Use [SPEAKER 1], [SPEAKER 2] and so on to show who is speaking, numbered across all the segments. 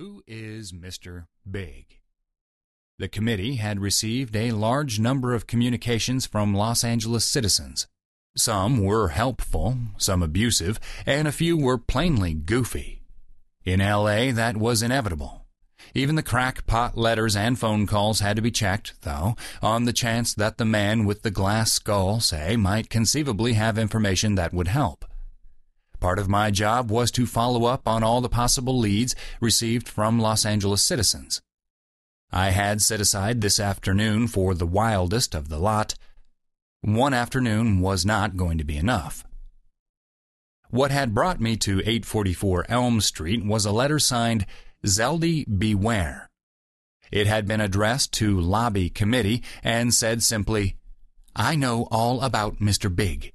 [SPEAKER 1] Who is Mr. Big? The committee had received a large number of communications from Los Angeles citizens. Some were helpful, some abusive, and a few were plainly goofy. In LA, that was inevitable. Even the crackpot letters and phone calls had to be checked, though, on the chance that the man with the glass skull, say, might conceivably have information that would help. Part of my job was to follow up on all the possible leads received from Los Angeles citizens. I had set aside this afternoon for the wildest of the lot. One afternoon was not going to be enough. What had brought me to 844 Elm Street was a letter signed Zeldy Beware. It had been addressed to Lobby Committee and said simply, I know all about Mr. Big.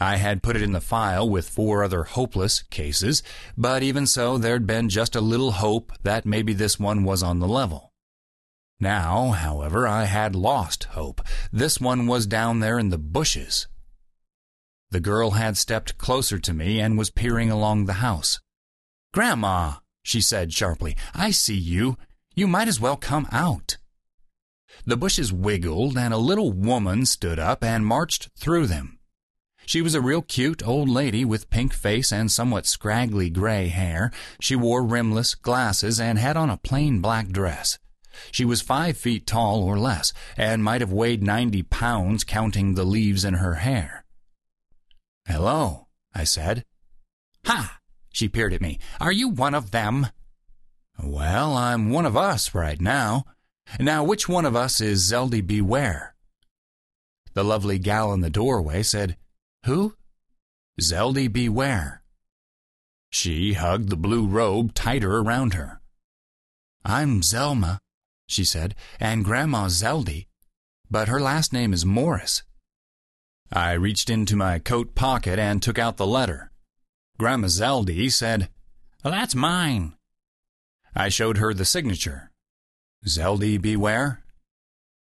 [SPEAKER 1] I had put it in the file with four other hopeless cases, but even so, there'd been just a little hope that maybe this one was on the level. Now, however, I had lost hope. This one was down there in the bushes. The girl had stepped closer to me and was peering along the house. Grandma, she said sharply, I see you. You might as well come out. The bushes wiggled, and a little woman stood up and marched through them. She was a real cute old lady with pink face and somewhat scraggly gray hair. She wore rimless glasses and had on a plain black dress. She was five feet tall or less, and might have weighed ninety pounds counting the leaves in her hair. Hello, I said. Ha! She peered at me. Are you one of them? Well, I'm one of us right now. Now, which one of us is Zeldy Beware? The lovely gal in the doorway said, Who? Zeldy Beware. She hugged the blue robe tighter around her. I'm Zelma, she said, and Grandma's Zeldy, but her last name is Morris. I reached into my coat pocket and took out the letter. Grandma Zeldy said, well, That's mine. I showed her the signature. Zeldy Beware?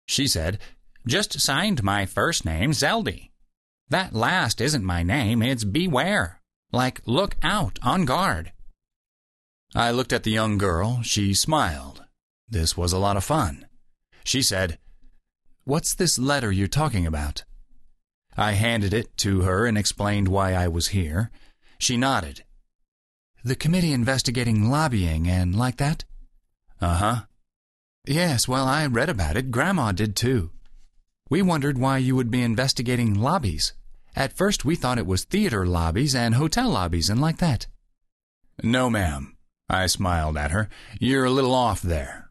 [SPEAKER 1] She said, Just signed my first name, Zeldy. That last isn't my name, it's Beware. Like, look out, on guard. I looked at the young girl. She smiled. This was a lot of fun. She said, What's this letter you're talking about? I handed it to her and explained why I was here. She nodded. The committee investigating lobbying and like that? Uh huh. Yes, well, I read about it. Grandma did too. We wondered why you would be investigating lobbies. At first, we thought it was theater lobbies and hotel lobbies and like that. No, ma'am. I smiled at her. You're a little off there.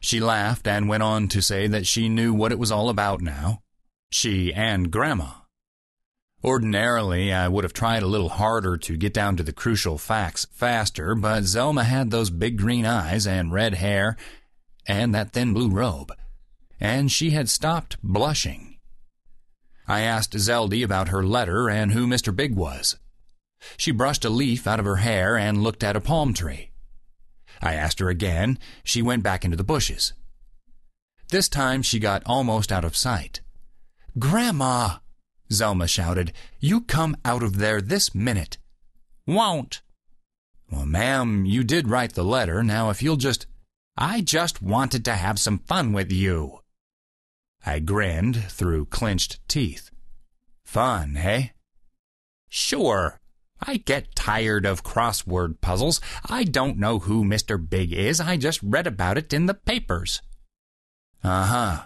[SPEAKER 1] She laughed and went on to say that she knew what it was all about now. She and Grandma. Ordinarily, I would have tried a little harder to get down to the crucial facts faster, but Zelma had those big green eyes and red hair and that thin blue robe, and she had stopped blushing. I asked Zeldy about her letter and who Mr. Big was. She brushed a leaf out of her hair and looked at a palm tree. I asked her again. She went back into the bushes. This time she got almost out of sight. Grandma! Zelma shouted. You come out of there this minute. Won't. Well, ma'am, you did write the letter. Now, if you'll just. I just wanted to have some fun with you. I grinned through clenched teeth. Fun, eh? Sure. I get tired of crossword puzzles. I don't know who Mr. Big is. I just read about it in the papers. Uh huh.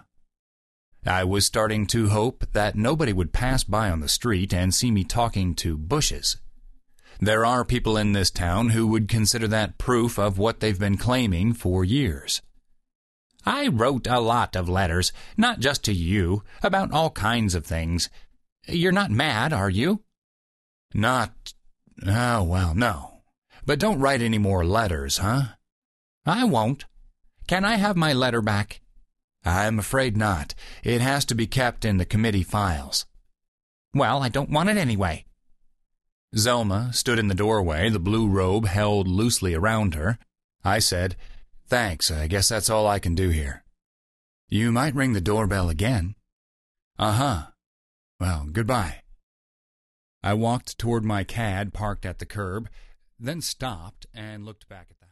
[SPEAKER 1] I was starting to hope that nobody would pass by on the street and see me talking to bushes. There are people in this town who would consider that proof of what they've been claiming for years. I wrote a lot of letters, not just to you, about all kinds of things. You're not mad, are you? Not Oh, well, no. But don't write any more letters, huh? I won't. Can I have my letter back? I'm afraid not. It has to be kept in the committee files. Well, I don't want it anyway. Zelma stood in the doorway, the blue robe held loosely around her. I said, Thanks, I guess that's all I can do here. You might ring the doorbell again. Uh huh. Well, goodbye. I walked toward my cad parked at the curb, then stopped and looked back at